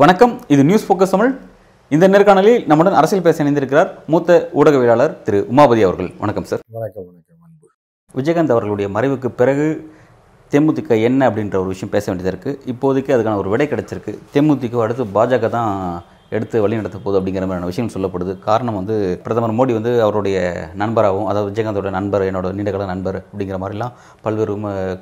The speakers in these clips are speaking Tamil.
வணக்கம். இது நியூஸ் ஃபோக்கஸ் தமிழ். இந்த நேர்காணலில் நம்முடன் அரசியல் பேச இணைந்திருக்கிறார் மூத்த ஊடகவியலாளர் திரு உமாபதி அவர்கள். வணக்கம் சார் வணக்கம் வணக்கம் அன்பு. விஜயகாந்த் அவர்களுடைய மறைவுக்கு பிறகு தேமுதிக என்ன அப்படின்ற ஒரு விஷயம் பேச வேண்டியதாக இருக்குது இப்போதைக்கு அதுக்கான ஒரு விடை கிடைச்சிருக்கு. தேமுதிக அடுத்து பாஜக தான் எடுத்து வழி நடத்த போகுது அப்படிங்கிற மாதிரியான விஷயம் சொல்லப்படுது. காரணம் வந்து பிரதமர் மோடி வந்து அவருடைய நண்பராகவும் அதாவது விஜயகாந்தோட நண்பர் என்னோட நீண்டகால நண்பர் அப்படிங்கிற மாதிரிலாம் பல்வேறு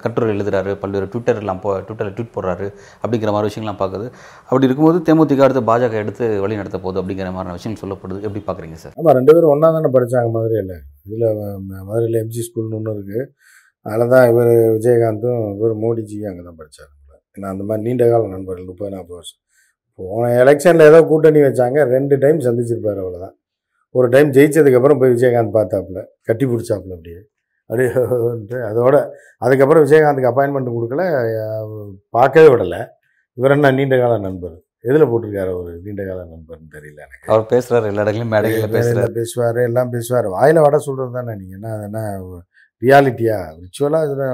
கட்டுரை எழுதுறாரு பல்வேறு ட்விட்டர்லாம் போ ட்விட்டரில் ட்வீட் போடுறாரு அப்படிங்கிற மாதிரி விஷயங்கள்லாம் பார்க்குது. அப்படி இருக்கும்போது தேமுதிக அடுத்து பாஜக எடுத்து வழி நடத்த போகுது அப்படிங்கிற மாதிரியான விஷயம் சொல்லப்படுது. எப்படி பார்க்குறீங்க சார்? ஆமாம் ரெண்டு பேரும் ஒன்றா தானே படித்தாங்க மதுரையில். இதில் மதுரையில் எம்ஜி ஸ்கூல்னு ஒன்று இருக்குது அதில் தான் இவர் விஜயகாந்தும் இவர் மோடிஜியும் அங்கே தான் படித்தார் ஏன்னா அந்த மாதிரி நீண்ட கால நண்பர்கள் முப்பது நாற்பது வருஷம். போன எலெக்ஷனில் ஏதோ கூட்டணி வச்சாங்க. ரெண்டு டைம் சந்திச்சிருப்பார் அவ்வளோதான் ஒரு டைம் ஜெயிச்சதுக்கப்புறம் போய் விஜயகாந்த் பார்த்தாப்புல கட்டி பிடிச்சாப்புல அப்படியே. அப்படியே அதோட அதுக்கப்புறம் விஜயகாந்துக்கு அப்பாயின்மெண்ட் கொடுக்கல பார்க்கவே விடலை. இவர் என்ன நீண்ட கால நண்பர்? எதில் போட்டிருக்காரு ஒரு நீண்ட கால நண்பர்னு தெரியல எனக்கு. அவர் பேசுகிறார் எல்லா இடங்களையும் மேடைகளில் பேசுகிறார் மேடையில் பேசுவார் எல்லாம் பேசுவார். வாயில் வட சொல்கிறது தானே நீங்கள் என்ன அது என்ன ரியாலிட்டியா ரிச்சுவலாக இதில்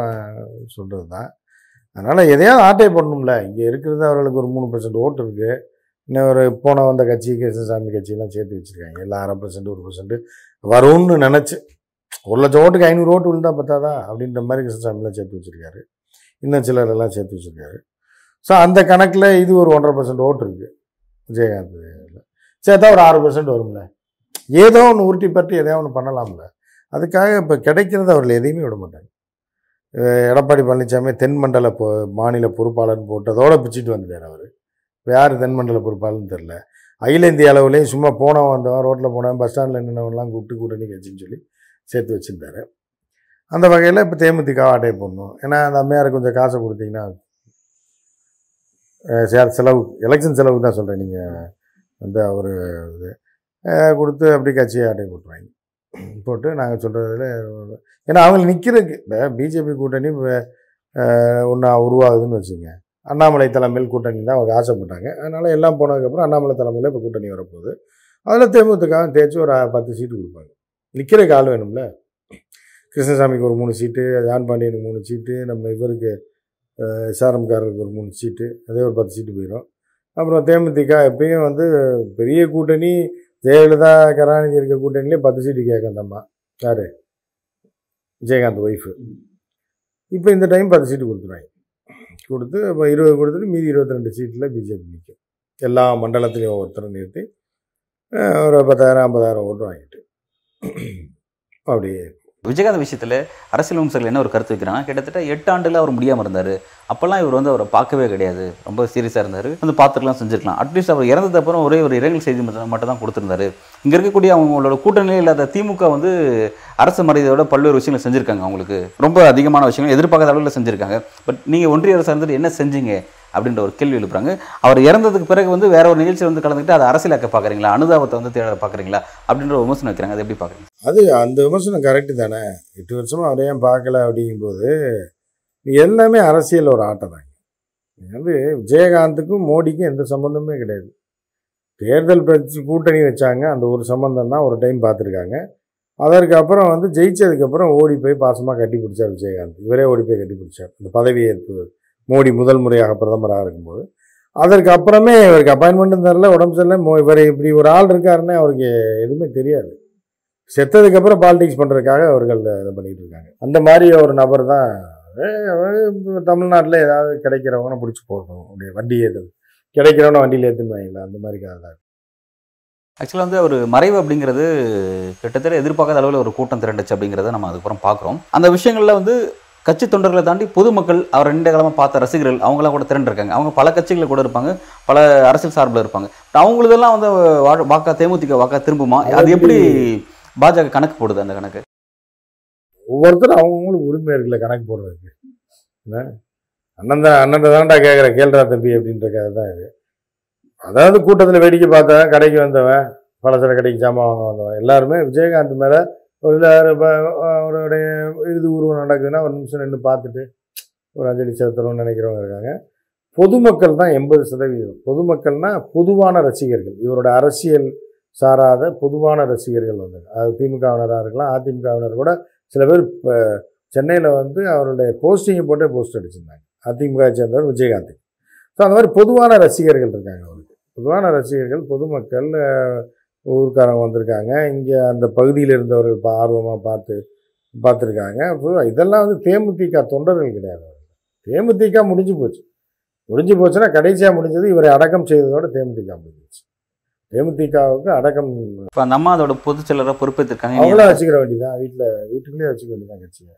சொல்கிறது தான் அதனால் எதையாவது ஆட்டை போடணும்ல. இங்கே இருக்கிறது அவர்களுக்கு ஒரு மூணு பர்சன்ட் ஓட்டு இருக்குது இன்னும் ஒரு போன வந்த கட்சி கிருஷ்ணசாமி கட்சியெல்லாம் சேர்த்து வச்சுருக்காங்க. எல்லாம் அரை பர்சன்ட் ஒரு பர்சன்ட் வரும்னு நினச்சி ஒரு லட்சம் ஓட்டுக்கு ஐநூறு ஓட்டு விழுந்தா பத்தாதா? அப்படின்ற மாதிரி கிருஷ்ணசாமிலாம் சேர்த்து வச்சுருக்காரு. இன்னும் சிலர் எல்லாம் சேர்த்து வச்சுருக்காரு. ஸோ அந்த கணக்கில் இது ஒரு ஒன்றரை பர்சன்ட் ஓட்டு இருக்குது விஜயகாந்த் சேர்த்தா ஒரு ஆறு பர்சன்ட் வரும்ல. ஏதோ ஒன்று உருட்டி பற்றி எதையோ ஒன்று பண்ணலாம்ல. அதுக்காக இப்போ கிடைக்கிறத அவர்கள் எதையுமே விட மாட்டாங்க. எடப்பாடி பழனிசாமி தென்மண்டல பொ மாநில பொறுப்பாளர்னு போட்டதோடு பிச்சுட்டு வந்துட்டார் அவர். யார் தென்மண்டல பொறுப்பாளர்னு தெரில. அகில இந்திய அளவுலேயும் சும்மா போனவன் வந்தவன் ரோட்டில் போனவன் பஸ் ஸ்டாண்டில் நின்றவன்லாம் கூப்பிட்டு கூட்டணி கட்சின்னு சொல்லி சேர்த்து வச்சுருந்தாரு. அந்த வகையில் இப்போ தேமுதிக ஆட்டை போடணும். ஏன்னா அந்த அம்மையாருக்கு கொஞ்சம் காசை கொடுத்தீங்கன்னா சேர் செலவு எலெக்ஷன் செலவு தான் சொல்கிறேன் நீங்கள் வந்து அவர் இது. கொடுத்து அப்படி கட்சியை ஆட்டை போட்டுருவாங்க. போட்டு நாங்கள் சொல்கிறதுல ஏன்னா அவங்க நிற்கிறதுக்கு இப்போ பிஜேபி கூட்டணி ஒன்றா உருவாகுதுன்னு வச்சுங்க அண்ணாமலை தலைமையில் கூட்டணி தான் அவங்க ஆசைப்பட்டாங்க. அதனால் எல்லாம் போனதுக்கப்புறம் அண்ணாமலை தலைமையில் இப்போ கூட்டணி வரப்போகுது. அதில் தேமுதிக தேய்ச்சி ஒரு பத்து சீட்டு கொடுப்பாங்க. நிற்கிறக்கு ஆள் வேணும்ல? கிருஷ்ணசாமிக்கு ஒரு மூணு சீட்டு ஜான் பாண்டியனுக்கு மூணு சீட்டு நம்ம இவருக்கு எஸ்ஆர்எம்காரருக்கு ஒரு மூணு சீட்டு அதே ஒரு பத்து சீட்டு போயிடும். அப்புறம் தேமுதிக எப்பயும் வந்து பெரிய கூட்டணி ஜெயலலிதா கருணாநிதி இருக்க கூட்டணியிலே பத்து சீட்டு கேட்கும் அம்மா யார்? விஜயகாந்த் ஒய்ஃபு இப்போ இந்த டைம் பத்து சீட்டு கொடுத்துருவாங்க. கொடுத்து இப்போ இருபது கொடுத்துட்டு மீதி இருபத்தி ரெண்டு சீட்டில் பிஜேபி நிற்கும் எல்லா மண்டலத்திலையும் ஒவ்வொருத்தரும் நிறுத்தி ஒரு பத்தாயிரம் ஐம்பதாயிரம் ஓட்டு வாங்கிட்டு. அப்படியே விஜயகாந்த் விஷயத்தில் அரசியல் விமர்சகர்கள் என்ன ஒரு கருத்து வைக்கிறாங்கன்னா கிட்டத்தட்ட எட்டு ஆண்டுல அவர் முடியாமல் இருந்தார். அப்போல்லாம் இவர் வந்து அவரை பார்க்கவே கிடையாது. ரொம்ப சீரியஸாக இருந்தார். வந்து பார்த்துக்கலாம் செஞ்சுருக்கலாம். அட்லீஸ்ட் அவர் இறந்தது அப்புறம் ஒரே ஒரு இரங்கல் செய்தி மட்டும் மட்டும் தான் கொடுத்துருந்தாரு. இங்கே இருக்கக்கூடிய அவங்களோட கூட்டணியில் இல்லாத திமுக வந்து அரசு மரியாதையோட பல்வேறு விஷயங்கள் செஞ்சுருக்காங்க அவங்களுக்கு. ரொம்ப அதிகமான விஷயங்கள் எதிர்பார்க்காத அளவில் செஞ்சுருக்காங்க. பட் நீங்கள் ஒன்றிய அரசு இருந்துட்டு என்ன செஞ்சீங்க? அப்படின்ற ஒரு கேள்வி எழுப்புறாங்க. அவர் இறந்ததுக்கு பிறகு வந்து வேற ஒரு நிகழ்ச்சி வந்து கலந்துக்கிட்டு அதை அரசியலாக்க பார்க்குறீங்களா அனுதாபத்தை வந்து தேட பார்க்குறீங்களா அப்படின்ற ஒரு விமர்சனம் வைக்கிறாங்க. அதை எப்படி பார்க்குறீங்க அது அந்த விமர்சனம் கரெக்டு தானே. எட்டு வருஷமாக அவரை ஏன் பார்க்கல அப்படிங்கும்போது எல்லாமே அரசியல் ஒரு ஆட்டம் தாங்க வந்து விஜயகாந்துக்கும் மோடிக்கும் எந்த சம்மந்தமே கிடையாது. தேர்தல் பிரச்சு கூட்டணி வச்சாங்க. அந்த ஒரு சம்மந்தம் தான் ஒரு டைம் பார்த்துருக்காங்க. அதற்கு அப்புறம் வந்து ஜெயிச்சதுக்கப்புறம் ஓடி போய் பாசமாக கட்டி பிடிச்சார் விஜயகாந்த். இவரே ஓடி போய் கட்டி பிடிச்சார். இந்த ஏற்பு மோடி முதல் முறையாக பிரதமராக இருக்கும்போது. அதற்கு அப்புறமே இவருக்கு அப்பாயின்மெண்ட்டும் தரல உடம்பு சரியில்லை. மோ இவர் இப்படி ஒரு ஆள் இருக்காருன்னு அவருக்கு எதுவுமே தெரியாது. செத்ததுக்கு அப்புறம் பாலிடிக்ஸ் பண்ணுறதுக்காக அவர்கள் இதை பண்ணிகிட்டு இருக்காங்க. அந்த மாதிரி ஒரு நபர் தான். தமிழ்நாட்டில் ஏதாவது கிடைக்கிறவங்க பிடிச்சி போடணும். அப்படியே வண்டி ஏற்றுது கிடைக்கிறவன வண்டியில் ஏற்றுன்னு வாங்கிக்கலாம் அந்த மாதிரி கதை தான். ஆக்சுவலாக வந்து ஒரு மறைவு அப்படிங்கிறது கிட்டத்தட்ட எதிர்பார்க்காத அளவில் ஒரு கூட்டம் திரண்டுச்சு அப்படிங்கிறத நம்ம அதுக்கப்புறம் பார்க்குறோம். அந்த விஷயங்களில் வந்து கட்சி தொண்டர்களை தாண்டி பொதுமக்கள் அவர் நீண்ட காலமாக பார்த்த ரசிகர்கள் அவங்களாம் கூட திரண்டிருக்காங்க. அவங்க பல கட்சிகளில் கூட இருப்பாங்க. பல அரசியல் சார்பில் இருப்பாங்க. அவங்களுதெல்லாம் வந்து வாக்கா தேமுதிக வாக்கா திரும்புமா? அது எப்படி பாஜக கணக்கு போடுது அந்த கணக்கு? ஒவ்வொருத்தரும் அவங்கவுங்களுக்கு உரிமை இருக்குல்ல கணக்கு போடுறதுக்கு. அண்ணன் தான் அண்ணன் தான்டா கேட்குற கேள்றா தம்பி அப்படின்ற கதை தான் இது. அதாவது கூட்டத்தில் வேடிக்கை பார்த்தவன் கடைக்கு வந்தவன் பலசர கடைக்கு ஜாமான் வாங்க வந்தவன். எல்லாருமே விஜயகாந்த் மேலே ஒரு இதில் அவருடைய இறுதி உருவம் நடக்குதுன்னா ஒரு நிமிஷம் நின்று பார்த்துட்டு ஒரு அஞ்சலி செலுத்தணும்னு நினைக்கிறவங்க இருக்காங்க. பொதுமக்கள் தான் எண்பது சதவீதம். பொதுமக்கள்னால் பொதுவான ரசிகர்கள். இவரோட அரசியல் சாராத பொதுவான ரசிகர்கள் வந்தாங்க அது திமுகவினராக இருக்கலாம் அதிமுகவினர் கூட சில பேர் இப்போ சென்னையில் வந்து அவருடைய போஸ்டிங்கை போட்டே போஸ்ட் அடிச்சிருந்தாங்க. அதிமுக சேர்ந்தவர் விஜயகாந்த். ஸோ அந்த மாதிரி பொதுவான ரசிகர்கள் இருக்காங்க அவருக்கு. பொதுவான ரசிகர்கள் பொதுமக்கள் ஊர்க்காரங்க வந்திருக்காங்க. இங்கே அந்த பகுதியில் இருந்தவர்கள் இப்போ ஆர்வமாக பார்த்து பார்த்துருக்காங்க. இதெல்லாம் வந்து தேமுதிக தொண்டர்கள் கிடையாது. தேமுதிக முடிஞ்சு போச்சு. முடிஞ்சு போச்சுன்னா கடைசியாக முடிஞ்சது இவரை அடக்கம் செய்ததோட தேமுதிக முடிஞ்சிச்சு தேமுதிகவுக்கு அடக்கம் இப்போ அந்த அம்மா அதோட பொதுச் செயலராக பொறுப்பேற்றிருக்காங்க அவங்கள வச்சுக்கிற வேண்டியதான் வீட்டில் வீட்டுக்குள்ளேயே வச்சுக்க வேண்டியதான் கட்சியை?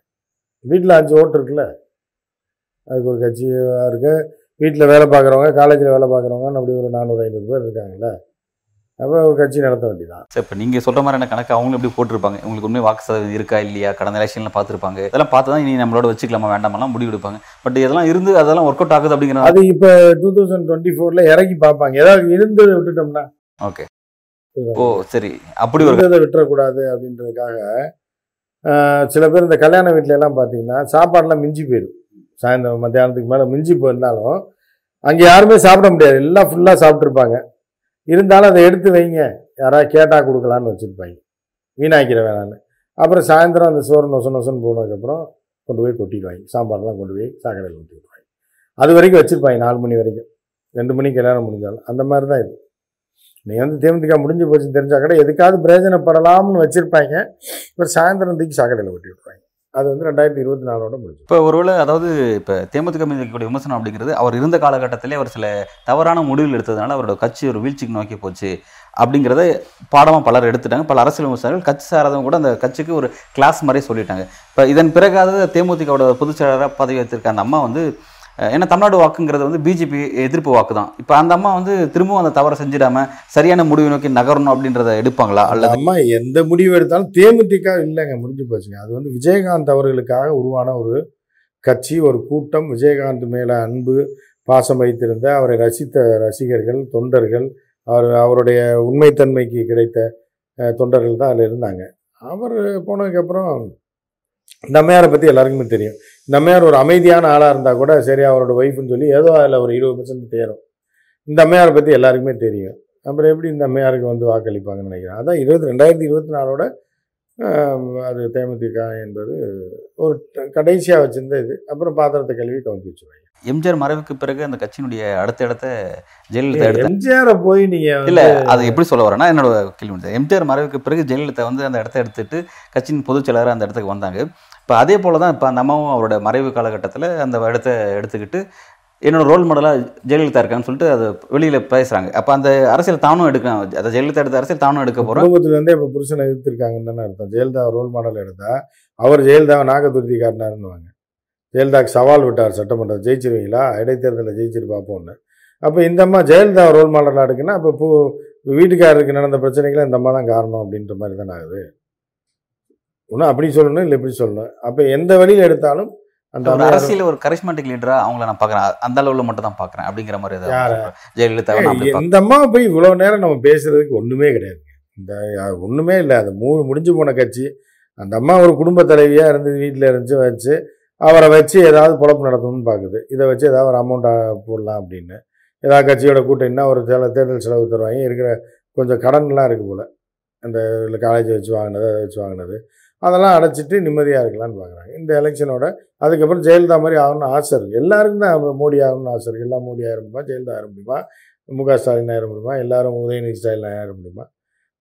வீட்டில் அஞ்சு ஓட்டு இருக்குல்ல? அதுக்கு ஒரு கட்சி இருக்கு. வீட்டில் வேலை பார்க்குறவங்க காலேஜில் வேலை பார்க்குறவங்க அப்படி ஒரு நானூறு ஐநூறு பேர் இருக்காங்கல்ல? அப்போ ஒரு கட்சி நடத்த வேண்டியதான் சார் இப்போ நீங்கள் சொல்கிற மாதிரியான கணக்கு அவங்களும் எப்படி போட்டிருப்பாங்க? உங்களுக்கு உண்மை வாக்கு சதவீதம் இருக்கா இல்லையா? கடந்த எலெக்ஷனில் பார்த்துருப்பாங்க. இதெல்லாம் பார்த்து தான் இனி நம்மளோட வச்சுக்கலாமா வேண்டாமெல்லாம் முடிவு எடுப்பாங்க. பட் இதெல்லாம் இருந்து அதெல்லாம் ஒர்க் அவுட் ஆகுது அப்படிங்கிற அது இப்போ டூ தௌசண்ட் டுவெண்ட்டி ஃபோரில் இறக்கி பார்ப்பாங்க. ஏதாவது இருந்ததை விட்டுட்டோம்னா. ஓகே ஓ சரி. அப்படி ஒரு இருந்ததை விட்டுறக்கூடாது அப்படின்றதுக்காக சில பேர் இந்த கல்யாண வீட்ல எல்லாம் பார்த்தீங்கன்னா சாப்பாடுலாம் மிஞ்சி போயிடும். சாயந்தரம் மத்தியானத்துக்கு மேலே மிஞ்சி போயிருந்தாலும் அங்கே யாருமே சாப்பிட முடியாது. எல்லாம் ஃபுல்லாக சாப்பிட்ருப்பாங்க இருந்தாலும் அதை எடுத்து வைங்க. யாராவது கேட்டால் கொடுக்கலான்னு வச்சுருப்பாங்க. வீணாக்கிற வேணான்னு அப்புறம் சாயந்தரம் அந்த சோறு நொச நொசன்னு போனதுக்கப்புறம் கொண்டு போய் கொட்டிடுவாங்க. சாம்பார்லாம் கொண்டு போய் சாக்கடையில் கொட்டி விடுவாங்க அது வரைக்கும் வச்சுருப்பாங்க நாலு மணி வரைக்கும். ரெண்டு மணிக்கு கல்யாணம் முடிஞ்சாலும். அந்த மாதிரி தான் இது. நீ வந்து தேமுதிக முடிஞ்சு போச்சுன்னு தெரிஞ்சா கூட எதுக்காவது பிரயோஜனப்படலாம்னு வச்சுருப்பாங்க. இப்போ சாயந்தரம் தூக்கி சாக்கடையில் கொட்டி அது வந்து ரெண்டாயிரத்தி இருபத்தி நாலோட முடிஞ்சு இப்போ ஒருவேளை அதாவது இப்போ தேமுதிக மீது இருக்கக்கூடிய விமர்சனம் அப்படிங்கிறது அவர் இருந்த காலகட்டத்திலே அவர் சில தவறான முடிவுகள் எடுத்ததுனால அவரோட கட்சி ஒரு வீழ்ச்சிக்கு நோக்கி போச்சு அப்படிங்கிறத பாடமாக பலர் எடுத்துட்டாங்க. பல அரசியல் விமர்சனங்கள் கட்சி சாராதவங்க கூட அந்த கட்சிக்கு ஒரு கிளாஸ் மாதிரி சொல்லிட்டாங்க. இப்போ இதன் பிறகாவது தேமுதிகவோட பொதுச் செயலராக பதவி வைத்திருக்க அந்த அம்மா வந்து ஏன்னா தமிழ்நாடு வாக்குங்கிறது வந்து பிஜேபி எதிர்ப்பு வாக்கு தான் இப்போ அந்த அம்மா வந்து திரும்பவும் அந்த தவறை செஞ்சிடாம சரியான முடிவு நோக்கி நகரணும் அப்படின்றத எடுப்பாங்களா? அல்லது அம்மா எந்த முடிவு எடுத்தாலும் தேமுதிக இல்லைங்க முடிஞ்சு போச்சுங்க. அது வந்து விஜயகாந்த் அவர்களுக்காக உருவான ஒரு கட்சி ஒரு கூட்டம். விஜயகாந்த் மேலே அன்பு பாசம் வைத்திருந்த அவரை ரசித்த ரசிகர்கள் தொண்டர்கள் அவர் அவருடைய உண்மைத்தன்மைக்கு கிடைத்த தொண்டர்கள் தான் அதில் இருந்தாங்க. அவர் போனதுக்கப்புறம் இந்த அம்மையாரை பற்றி எல்லாருக்குமே தெரியும். இந்த அம்மையார் ஒரு அமைதியான ஆளாக இருந்தால் கூட சரி அவரோட ஒய்ஃப்னு சொல்லி ஏதோ அதில் ஒரு இருபது பர்சன்ட் தேரும். இந்த அம்மையாரை பற்றி எல்லாருக்குமே தெரியும். அப்புறம் எப்படி இந்த அம்மையாருக்கு வந்து வாக்களிப்பாங்கன்னு நினைக்கிறேன். அதான் இருபது ரெண்டாயிரத்தி இருபத்தி நாலோட அது தேமுதிக என்பது ஒரு கடைசியாக வச்சிருந்த இது. அப்புறம் பாத்திரத்தை கழுவி கவுந்து வச்சுருவாங்க. எம்ஜிஆர் மறைவுக்கு பிறகு அந்த கட்சியினுடைய அடுத்த இடத்த ஜெயலலிதா எடுத்த எம்ஜிஆரை போய் நீங்கள் இல்ல அது எப்படி சொல்ல வரேன்னா என்னோட கேள்வி எம்ஜிஆர் மறைவுக்கு பிறகு ஜெயலலிதா வந்து அந்த இடத்த எடுத்துட்டு கட்சியின் பொதுச் செயலராக அந்த இடத்துக்கு வந்தாங்க. இப்போ அதே போல தான் இப்போ அந்த அம்மாவும் அவரோட மறைவு காலகட்டத்தில் அந்த இடத்த எடுத்துக்கிட்டு என்னோடய ரோல் மாடலாக ஜெயலலிதா இருக்கான்னு சொல்லிட்டு அதை வெளியில் பேசுகிறாங்க அப்போ அந்த அரசியல் தானும் எடுக்கலாம் அதை ஜெயலலிதா எடுத்த அரசியல் தானும் எடுக்க போகிறோம் குடும்பத்துலேருந்தே இப்போ புருஷனை எதிர்த்திருக்காங்கன்னு தானே அர்த்தம். ஜெயலலிதா ரோல் மாடல் எடுத்தா அவர் ஜெயலலிதாவை நாகதுருத்தி காட்டினாருன்னுவாங்க ஜெயலலிதாவுக்கு சவால் விட்டார் சட்டமன்றம் ஜெயிச்சிருவீங்களா? இடைத்தேர்தலில் ஜெயிச்சிரு பார்ப்போம்னு அப்போ இந்த அம்மா ஜெயலலிதா ரோல் மாடலாக எடுக்குன்னா அப்போ பூ வீட்டுக்காரருக்கு நடந்த பிரச்சனைகளை இந்த அம்மா தான் காரணம் அப்படின்ற மாதிரி தானே ஆகுது. ஒன்றும் அப்படி சொல்லணும் இல்லை இப்படி சொல்லணும். அப்போ எந்த வழியில் எடுத்தாலும் அந்த ஒரு அரசியல் ஒரு கரிஸ்மாட்டிக் லீடரா அவங்கள நான் பார்க்குறேன். அந்த அளவில் மட்டும் தான் பார்க்குறேன் அப்படிங்கிற மாதிரி யார? ஏதாவது ஏய், இந்த அம்மா போய் இவ்வளோ நேரம் நம்ம பேசுறதுக்கு ஒன்றுமே கிடையாது. இந்த ஒண்ணுமே இல்லை. அது மூணு முடிஞ்சு போன கட்சி. அந்த அம்மா ஒரு குடும்ப தலைவியாக இருந்து வீட்டில் இருந்துச்சு வச்சு அவரை வச்சு ஏதாவது பொழப்பு நடத்தணும்னு பார்க்குது இதை வச்சு ஏதாவது ஒரு அமௌண்ட்டை போடலாம் அப்படின்னு. ஏதாவது கட்சியோட கூட்டம் என்ன ஒரு தேல- தேர்தல் செலவு தருவாங்க. இருக்கிற கொஞ்சம் கடன்லாம் இருக்குது போல். அந்த காலேஜ் வச்சு வாங்கினது அதை வச்சு வாங்கினது. அதெல்லாம் அடைச்சிட்டு நிம்மதியாக இருக்கலாம்னு பார்க்குறாங்க இந்த எலெக்ஷனோட அதுக்கப்புறம் ஜெயலலிதா மாதிரி ஆகணும்னு ஆசை இருக்குது எல்லாருக்கும் தான் மோடி ஆகணும்னு ஆசை இருக்குது எல்லாம் மோடி ஆயிர முடியுமா ஜெயலலிதா ஆயிர முடியுமா மு க ஸ்டாலின் ஆயிர முடியுமா எல்லாரும் உதயநிதி ஸ்டாலின் ஆயிர முடியுமா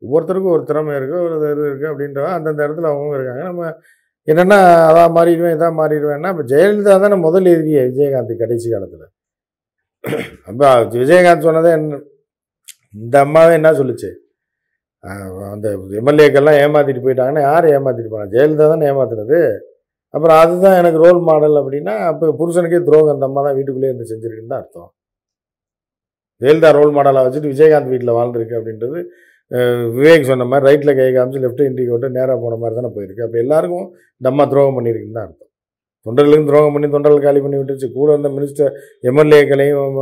ஒவ்வொருத்தருக்கும் ஒரு திறமை இருக்குது ஒரு இது இருக்குது அப்படின்ற அந்தந்த இடத்துல அவங்க இருக்காங்க. நம்ம என்னென்னா அதான் மாறிடுவேன் இதான் மாறிடுவேன்னா இப்போ ஜெயலலிதா தானே முதல் எதிரியே விஜயகாந்த் கடைசி காலத்தில். அப்போ விஜயகாந்த் சொன்னதே என்ன இந்த அம்மாவே என்ன சொல்லுச்சு? அந்த எம்எல்ஏக்கெல்லாம் ஏமாற்றிட்டு போயிட்டாங்கன்னா யார் ஏமாற்றிட்டு போனா? ஜெயலலிதா தானே ஏமாத்துனது. அப்புறம் அதுதான் எனக்கு ரோல் மாடல் அப்படின்னா அப்போ புருஷனுக்கே துரோகம் அந்த அம்மா தான் வீட்டுக்குள்ளேயே இருந்து செஞ்சிருக்குன்னு தான் அர்த்தம். ஜெயலலிதா ரோல் மாடலாக வச்சுட்டு விஜயகாந்த் வீட்டில் வாழ்ந்துருக்கு அப்படின்றது விவேக் சொன்ன மாதிரி ரைட்டில் கை காமிச்சு லெஃப்ட் இன்ட்ரி விட்டு நேராக போன மாதிரி தானே போயிருக்கு. அப்போ எல்லாருக்கும் இந்த அம்மா துரோகம் பண்ணியிருக்குன்னு தான் அர்த்தம். தொண்டர்களுக்கும் துரோகம் பண்ணி தொண்டர்கள் காலி பண்ணி விட்டுருச்சு. கூட இருந்த மினிஸ்டர் எம்எல்ஏக்களையும்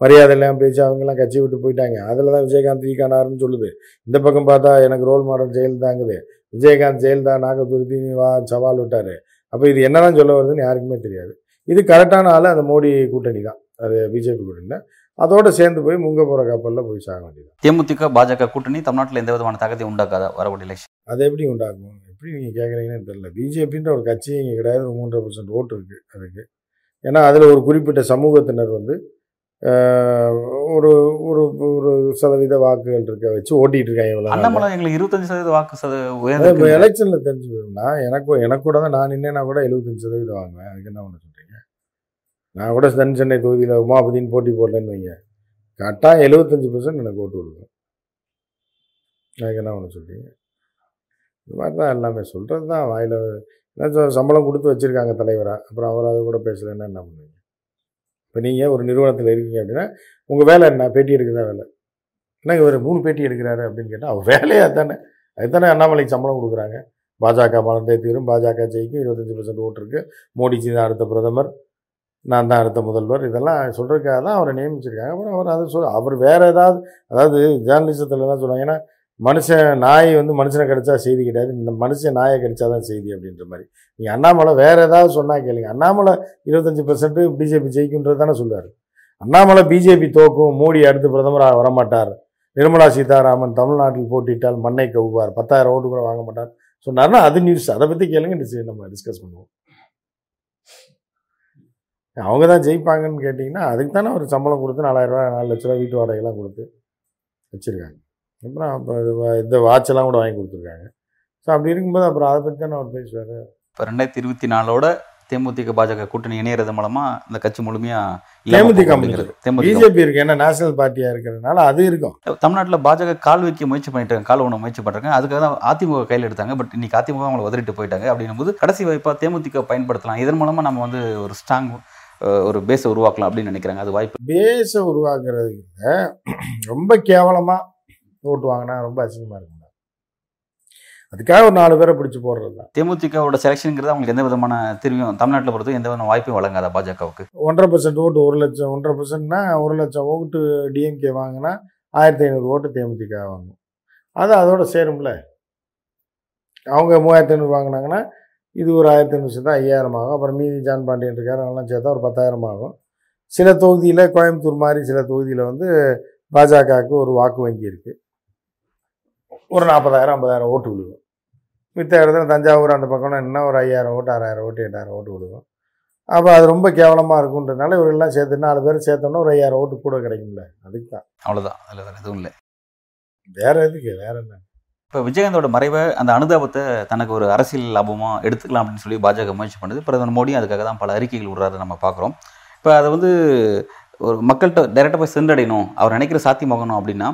மரியாதையெல்லாம் பேசி அவங்கெல்லாம் கட்சி விட்டு போயிட்டாங்க. அதில் தான் விஜயகாந்த் வீக்கானாருன்னு சொல்லுது. இந்த பக்கம் பார்த்தா எனக்கு ரோல் மாடல் ஜெயலலிதாங்குது விஜயகாந்த் ஜெயலலிதா நாகதுருத்தி வா சவால் விட்டார். அப்போ இது என்னதான் சொல்ல வருதுன்னு யாருக்குமே தெரியாது. இது கரெக்டான ஆள் அந்த மோடி கூட்டணி தான். அது பிஜேபி கூட்டணி தான் அதோட சேர்ந்து போய் முங்க போகிற கப்பலில் போய் சாக வேண்டியது தேமுதிக பாஜக கூட்டணி தமிழ்நாட்டில் எந்த விதமான தாக்கத்தையும் உண்டாக்காதா? வரக்கூடிய எலெக்ஷன் அதை எப்படி உண்டாக்கும் எப்படி நீங்கள் கேட்குறீங்கன்னு தெரியல. பிஜேபின்ற ஒரு கட்சியே இங்கே கிடையாது. ஒரு மூன்றரை பர்சன்ட் ஓட்டு இருக்குது அதுக்கு. ஏன்னா அதில் ஒரு குறிப்பிட்ட சமூகத்தினர் வந்து ஒரு ஒரு ஒரு சதவீத வாக்குகள் இருக்க வச்சு ஓட்டிகிட்டு இருக்காங்க இவ்வளோ. அண்ணாமலை எங்களுக்கு இருபத்தஞ்சு சதவீத வாக்கு சத அது இப்போ உயர்ந்து எலெக்ஷனில் தெரிஞ்சு போயிரும்னா எனக்கு எனக்கு கூட தான் நான் நின்னேன்னா கூட எழுபத்தஞ்சு சதவீதம் வாங்குவேன். அதுக்கு என்ன பண்ண சொல்கிறீங்க நான் கூட தென் சென்னை தொகுதியில் உமாபதின்னு போட்டி போடலன்னு வைங்க. கரெக்டாக எழுபத்தஞ்சு பர்சன்ட் எனக்கு ஓட்டு விடுவேன் அதுக்கு என்ன பண்ண சொல்கிறீங்க இந்த மாதிரி தான் எல்லாமே சொல்கிறது தான் வாயில் சம்பளம் கொடுத்து வச்சுருக்காங்க தலைவராக அப்புறம் அவர் அதை கூட பேசலைன்னா என்ன பண்ணுவீங்க? இப்போ நீங்கள் ஒரு நிறுவனத்தில் இருக்கீங்க அப்படின்னா உங்கள் வேலை என்ன? பேட்டி எடுக்கிறதா வேலை. என்ன இவர் மூணு பேட்டி எடுக்கிறாரு அப்படின்னு கேட்டால் அவர் வேலையே தானே அதுதானே அண்ணாமலைக்கு சம்பளம் கொடுக்குறாங்க. பாஜக மலர்ந்தே தீரும். பாஜக ஜெயிக்கும். இருபத்தஞ்சி பர்சன்ட் ஓட்டு இருக்குது மோடிஜி தான் அடுத்த பிரதமர். நான் தான் அடுத்த முதல்வர். இதெல்லாம் சொல்கிறதுக்காக தான் அவரை நியமிச்சிருக்காங்க. அப்புறம் அவர் அதை சொல் அவர் வேறு ஏதாவது அதாவது ஜேர்னலிசத்தில் என்ன சொல்லுவாங்க ஏன்னா மனுஷன் நாய் வந்து மனுஷனை கிடைச்சா செய்தி கிடையாது. இந்த மனுஷன் நாயை கிடைச்சா தான் செய்தி அப்படின்ற மாதிரி. நீங்கள் அண்ணாமலை வேறு ஏதாவது சொன்னால் கேளுங்க. அண்ணாமலை இருபத்தஞ்சி பர்சன்ட் பிஜேபி ஜெயிக்குன்றது தானே சொல்லுவார் அண்ணாமலை பிஜேபி தோக்கும் மோடி அடுத்து பிரதமராக வரமாட்டார். நிர்மலா சீதாராமன் தமிழ்நாட்டில் போட்டியிட்டால் மண்ணை கவுவார். பத்தாயிரம் ஓட்டு கூட வாங்க மாட்டார். சொன்னார்னா அது நியூஸ் அதை பற்றி கேளுங்க நம்ம டிஸ்கஸ் பண்ணுவோம். அவங்க தான் ஜெயிப்பாங்கன்னு கேட்டிங்கன்னா அதுக்கு தானே ஒரு சம்பளம் கொடுத்து நாலாயிரம் ரூபாய் நாலு லட்ச ரூபா வீட்டு வாடகைலாம் கொடுத்து வச்சுருக்காங்க. அப்புறம் அப்புறம் இந்த வாட்செல்லாம் கூட வாங்கி கொடுத்துருக்காங்க. ஸோ அப்படி இருக்கும்போது அப்புறம் அதை பற்றி தானே அவர் பேசுவார்? இப்போ ரெண்டாயிரத்தி இருபத்தி நாலோட தேமுதிக பாஜக கூட்டணி இணையறது மூலமா இந்த கட்சி முழுமையா தேமுதிக பிஜேபி இருக்கு. ஏன்னா நேஷனல் பார்ட்டியாக இருக்கிறதுனால அது இருக்கும். தமிழ்நாட்டில் பாஜக கால் வைக்க முயற்சி பண்ணிட்டு இருக்காங்க. கால் ஒன்று முயற்சி பண்றாங்க. அதுக்காக தான் அதிமுக கையில் எடுத்தாங்க. பட் இன்னைக்கு அதிமுக அவங்களை உதறிட்டு போயிட்டாங்க. அப்படின்னும் போது கடைசி வாய்ப்பா தேமுதிக பயன்படுத்தலாம். இதன் மூலமா நம்ம வந்து ஒரு ஸ்ட்ராங் ஒரு பேஸை உருவாக்கலாம் அப்படின்னு நினைக்கிறாங்க. அது வாய்ப்பு பேஸை உருவாக்குறதுக்கு ரொம்ப கேவலமாக ஓட்டு வாங்கினா ரொம்ப அசிங்கமாக இருக்கும். அதுக்காக ஒரு நாலு பேரை பிடிச்சி போடுறது தான். தேமுதிகவோட செலெக்ஷனுங்கிறது அவங்களுக்கு எந்த விதமான திரும்பியும் தமிழ்நாட்டில் பொறுத்து எந்த விதமான வாய்ப்பும் வழங்காதா பாஜகவுக்கு? ஒன்றரை பர்சன்ட் ஓட்டு ஒரு லட்சம் ஒன்றரை பர்சன்ட்னா ஒரு லட்சம் ஓட்டு டிஎம்கே வாங்கினா ஆயிரத்தி ஐநூறு ஓட்டு தேமுதிக வாங்கும். அது அதோட சேரும்ல. அவங்க மூவாயிரத்தி ஐநூறு வாங்கினாங்கன்னா இது ஒரு ஆயிரத்தி ஐநூறு சேர்த்தா ஐயாயிரம் ஆகும். அப்புறம் மீதி ஜான் பாண்டியன் இருக்காரு அவங்களாம் சேர்த்தா ஒரு பத்தாயிரம் ஆகும். சில தொகுதியில் கோயம்புத்தூர் மாதிரி சில தொகுதியில் வந்து பாஜகவுக்கு ஒரு வாக்கு வங்கி இருக்குது ஒரு நாற்பதாயிரம் ஐம்பதாயிரம் ஓட்டு விழுகும். மித்த இடத்துல தஞ்சாவூர் அந்த பக்கம்னா என்ன ஒரு ஐயாயிரம் ஓட்டு ஆறாயிரம் ஓட்டு எட்டாயிரம் ஓட்டு விழுகும். அப்போ அது ரொம்ப கேவலமாக இருக்குன்றதுனால இவரெல்லாம் சேர்த்து நாலு பேர் சேர்த்தோன்னா ஒரு ஐயாயிரம் ஓட்டு கூட கிடைக்கும்ல. அதுக்கு தான் அவ்வளவுதான். அதில் வேற எதுவும் இல்லை. வேற எதுக்கு? வேற என்ன? இப்போ விஜயகாந்தோட மறைவை அந்த அனுதாபத்தை தனக்கு ஒரு அரசியல் லாபமா எடுத்துக்கலாம் அப்படின்னு சொல்லி பாஜக முயற்சி பண்ணுது. பிரதமர் மோடி அதுக்காக தான் பல அறிக்கைகள் விடுறாரு நம்ம பார்க்குறோம். இப்போ அதை வந்து ஒரு மக்கள்கிட்ட டைரெக்டாக போய் சென்றடையணும். அவர் நினைக்கிற சாத்தியமாகணும் அப்படின்னா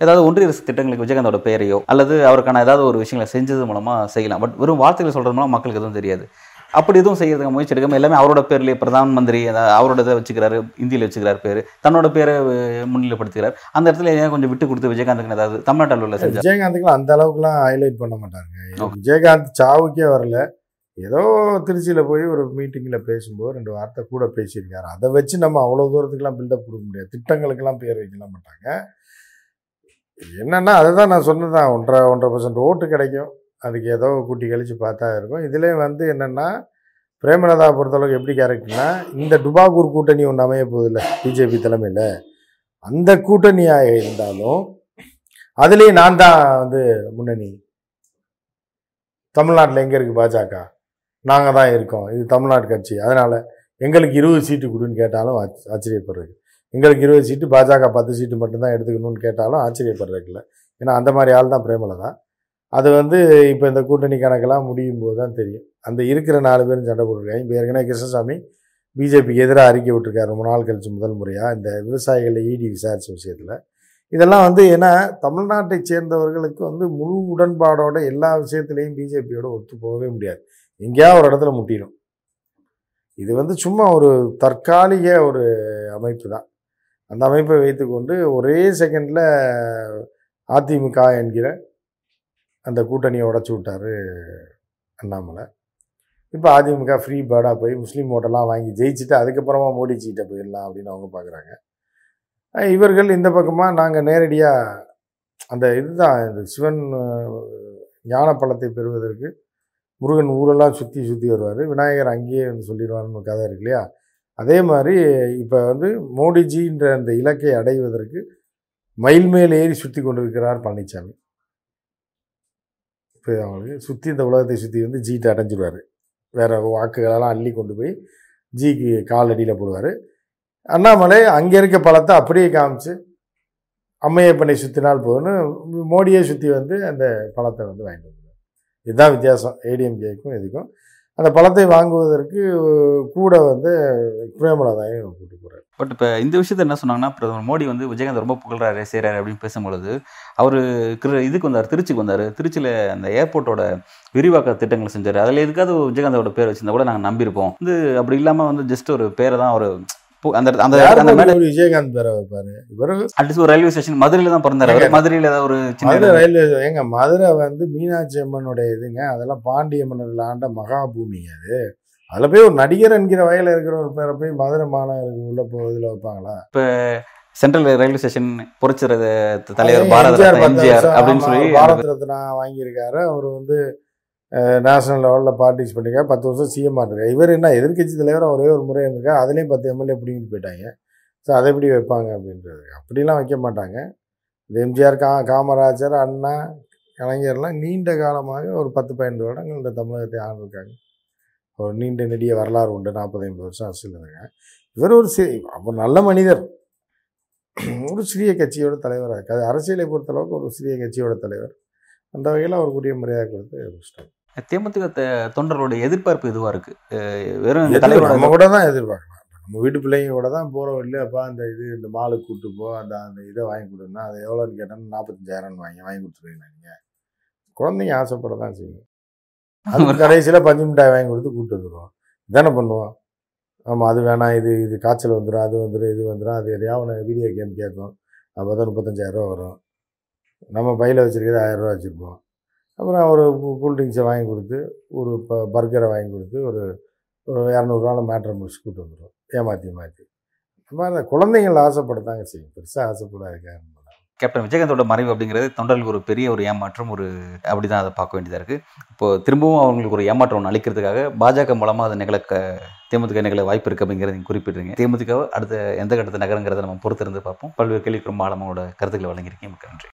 ஏதாவது ஒன்றிய அரசு திட்டங்களுக்கு விஜயகாந்தோட பெயரையோ அல்லது அவருக்கான ஏதாவது ஒரு விஷயங்களை செஞ்சது மூலமாக செய்யலாம். பட் வெறும் வார்த்தைகள் சொல்கிறது மூலம் மக்களுக்கு எதுவும் தெரியாது. அப்படி எதுவும் செய்யறதுக்கு முயற்சி எடுக்காம எல்லாமே அவரோட பேர்லேயே பிரதான் மந்திரி அவரோட இதை வச்சுக்கிறாரு இந்தியில் வச்சுக்கிறார் பேர் தன்னோட பேரை முன்னிலைப்படுத்துகிறார் அந்த இடத்துல ஏன் கொஞ்சம் விட்டு கொடுத்து விஜயகாந்துக்கு ஏதாவது தமிழ்நாட்டு அளவில் செஞ்சா? விஜயகாந்துக்குலாம் அந்த அளவுக்குலாம் ஹைலைட் பண்ண மாட்டாங்க. விஜயகாந்த் சாவுக்கே வரல. ஏதோ திருச்சியில் போய் ஒரு மீட்டிங்கில் பேசும்போது ரெண்டு வார்த்தை கூட பேசியிருக்காரு. அதை வச்சு நம்ம அவ்வளோ தூரத்துக்குலாம் பில்டப் கொடுக்க முடியாது. திட்டங்களுக்கெல்லாம் பேர் வைக்கலாம் மாட்டாங்க. என்னென்னா அதுதான் நான் நான் சொன்னதான் ஒன்றரை ஒன்றரை பர்சன்ட் ஓட்டு கிடைக்கும். அதுக்கு ஏதோ கூட்டி கழித்து பார்த்தா இருக்கும். இதிலே வந்து என்னென்னா பிரேமலதா பொறுத்தளவுக்கு எப்படி கேரக்டர்னா இந்த டுபாகூர் கூட்டணி ஒன்று அமைய போகுதில்ல பிஜேபி தலைமையில். அந்த கூட்டணியாக இருந்தாலும் அதுலேயும் நான் தான் வந்து முன்னணி. தமிழ்நாட்டில் எங்கே இருக்குது பாஜக? நாங்கள் தான் இருக்கோம். இது தமிழ்நாடு கட்சி. அதனால் எங்களுக்கு இருபது சீட்டு கொடுன்னு கேட்டாலும் ஆச்சரியப்படுறது. எங்களுக்கு இருபது சீட்டு பாஜக பத்து சீட்டு மட்டும்தான் எடுத்துக்கணும்னு கேட்டாலும் ஆச்சரியப்படுறதுல ஏன்னா அந்த மாதிரி ஆள் தான் பிரேமலதா. அது வந்து இப்போ இந்த கூட்டணி கணக்கெல்லாம் முடியும் போது தான் தெரியும். அந்த இருக்கிற நாலு பேரும் சண்டை போட்டிருக்காங்க. இப்போ ஏற்கனவே கிருஷ்ணசாமி பிஜேபிக்கு எதிராக அறிக்கை விட்டுருக்காரு. ரொம்ப நாள் கழிச்சு முதல் முறையாக இந்த விவசாயிகளை ஈடி விசாரிச்ச விஷயத்தில். இதெல்லாம் வந்து ஏன்னா தமிழ்நாட்டை சேர்ந்தவர்களுக்கு வந்து முழு உடன்பாடோட எல்லா விஷயத்துலேயும் பிஜேபியோட ஒத்து போகவே முடியாது. எங்கேயாவது ஒரு இடத்துல முட்டிடும். இது வந்து சும்மா ஒரு தற்காலிக ஒரு அமைப்பு தான். அந்த அமைப்பை வைத்துக்கொண்டு ஒரே செகண்டில் அதிமுக என்கிற அந்த கூட்டணியை உடச்சி விட்டாரு அண்ணாமலை. இப்போ அதிமுக ஃப்ரீ பேர்டாக போய் முஸ்லீம் ஓட்டெல்லாம் வாங்கி ஜெயிச்சுட்டு அதுக்கப்புறமா மோடி போயிடலாம் அப்படின்னு அவங்க பார்க்குறாங்க இவர்கள் இந்த பக்கமாக நாங்கள் நேரடியாக அந்த இதுதான் இந்த சிவன் ஞான பழத்தை பெறுவதற்கு முருகன் ஊரெல்லாம் சுற்றி சுற்றி வருவார். விநாயகர் அங்கேயே வந்து சொல்லிடுவாருன்னு கதை இருக்கு இல்லையா? அதே மாதிரி இப்போ வந்து மோடிஜின்ற அந்த இலக்கை அடைவதற்கு மயில் மேல் ஏறி சுற்றி கொண்டிருக்கிறார் பழனிசாமி இப்போ அவங்களுக்கு சுற்றி இந்த உலகத்தை சுற்றி வந்து ஜீட்டை அடைஞ்சிடுவார் வேறு வாக்குகளெல்லாம் அள்ளி கொண்டு போய் ஜிக்கு கால் அடியில் போடுவார். அண்ணாமலை அங்கே இருக்க பழத்தை அப்படியே காமிச்சு அம்மையப்பனை சுற்றினால் போகணும் மோடியை சுற்றி வந்து அந்த பழத்தை வந்து வாங்கிட்டு வந்துடுவார். இதுதான் வித்தியாசம். ஏடிஎம்கேக்கும் இதுக்கும் அந்த பழத்தை வாங்குவதற்கு கூட வந்து பிரேமலதாயும் கூட்டு போகிறார் பட் இப்போ இந்த விஷயத்த என்ன சொன்னாங்கன்னா பிரதமர் மோடி வந்து விஜயகாந்த் ரொம்ப புகழ்றாரு செய்கிறாரு அப்படின்னு பேசும்பொழுது அவர் இதுக்கு வந்தார் திருச்சிக்கு வந்தார். திருச்சியில் அந்த ஏர்போர்ட்டோட விரிவாக்க திட்டங்களை செஞ்சார். அதில் எதுக்காவது விஜயகாந்தோட பேர் வச்சிருந்தா கூட நாங்கள் நம்பியிருப்போம். வந்து அப்படி இல்லாமல் வந்து ஜஸ்ட் ஒரு பேரை தான் அவர் அந்த விஜயகாந்த் பேரை வைப்பாரு? இவர் அட்லீஸ்ட் ஒரு ரயில்வே ஸ்டேஷன் மதுரையில் தான் பிறந்தாரு மதுரையில் ஏதாவது ஒரு சின்ன ரயில்வே ஏங்க மதுரை வந்து மீனாட்சி அம்மனுடைய இதுங்க. அதெல்லாம் பாண்டிய மன்னர்கள் ஆண்ட மகாபூமிங்க அது. அதில் போய் ஒரு நடிகர் என்கிற வகையில் இருக்கிற ஒரு பேரை போய் மதுரை மாநகருக்கு உள்ள போகிறதுல வைப்பாங்களா? சென்ட்ரல் ரயில்வே ஸ்டேஷன் புரட்சிற தலைவர் பாரத எம்ஜிஆர் அப்படின்னு சொல்லி பாரத் ரத்னா வாங்கியிருக்காரு. அவர் வந்து நேஷனல் லெவலில் பார்ட்டிஸ் பண்ணிருக்காரு. பத்து வருஷம் சிஎம் இருக்காரு. இவர் என்ன எதிர்கட்சி தலைவர் ஒரே ஒரு முறை இருந்திருக்காரு. அதுலேயும் பத்து எம்எல்ஏ பிடிங்கிட்டு போயிட்டாங்க. ஸோ அதை எப்படி வைப்பாங்க அப்படின்றது. அப்படிலாம் வைக்க மாட்டாங்க. இந்த எம்ஜிஆர் கா காமராஜர் அண்ணா கலைஞர்லாம் நீண்ட காலமாக ஒரு பத்து பதினைந்து வருடங்கள் இந்த தமிழகத்தை ஆண்டிருக்காங்க. ஒரு நீண்ட நெடிய வரலாறு உண்டு. நாற்பது ஐம்பது வருஷம் அரசியல் இருக்காங்க. இவர் ஒரு சி அவர் நல்ல மனிதர். ஒரு சிறிய கட்சியோட தலைவராக இருக்காது அரசியலை பொறுத்தளவுக்கு ஒரு சிறிய கட்சியோட தலைவர். அந்த வகையில் அவருக்குரிய மரியாதை கொடுத்து புஷ்டம். தேமுதிக த- தொண்டரோட எதிர்பார்ப்பு இதுவா இருக்கு? அஹ் வெறும் தலைவரோட நம்ம கூட தான் எதிர்பார்க்கலாம். நம்ம வீட்டு பிள்ளைங்க கூட தான் போகிறோம் இல்லையாப்பா அந்த இது இந்த மாலுக்கு கூட்டு போ அந்த அந்த இதை வாங்கி கொடுன்னா அது எவ்வளோன்னு கேட்டோம்னா நாற்பத்தஞ்சாயிரம் வாங்கி வாங்கி கொடுத்துருவீங்க நீங்கள் குழந்தைங்க ஆசைப்பட தான் செய்யும். அது கடைசியில் பஞ்சு மிட்டாய் வாங்கி கொடுத்து கூட்டு வந்துடுவோம் இதானே பண்ணுவோம். ஆமாம் அது வேணாம் இது இது காய்ச்சல் வந்துடும் அது வந்துடும் இது வந்துடும் அது எதையாவது வீடியோ கேம் கேட்கும். அப்போ தான் முப்பத்தஞ்சாயிரரூவா வரும். நம்ம பையில் வச்சுருக்கிறது ஆயிரரூவா வச்சுருப்போம். அப்புறம் ஒரு கூல்ட்ரிங்க்ஸை வாங்கி கொடுத்து ஒரு ப பர்கரை வாங்கி கொடுத்து ஒரு ஒரு இரநூறுவாவில் மேட்ரை முடிச்சு கூட்டு வந்துடும் ஏமாற்றி மாற்றி இந்த மாதிரி தான் குழந்தைகள் ஆசைப்படத்தாங்க. செய்யும் பெருசாக ஆசைப்படாதுங்க. கேப்டன் விஜயகாந்தோட மறைவு அப்படிங்கிறது தொண்டர்களுக்கு ஒரு பெரிய ஒரு ஏமாற்றம் ஒரு அப்படி தான் அதை பார்க்க வேண்டியதாக இருக்குது இப்போது திரும்பவும் அவங்களுக்கு ஒரு ஏமாற்றம் ஒன்று அளிக்கிறதுக்காக பாஜக மூலமாக அதை நிகழ க- தேமுதிக நிகழ வாய்ப்பு இருக்குது அப்படிங்கிறத நீங்கள் குறிப்பிடுறீங்க தேமுதிக அடுத்த எந்த கட்டத்தை நகரங்கிறத நம்ம பொறுத்திருந்து பார்ப்போம். பல்வேறு கேள்விக்கு ரொம்ப ஆழமாவோட கருத்துக்களை வழங்கியிருக்கேன் மிக்க நன்றி.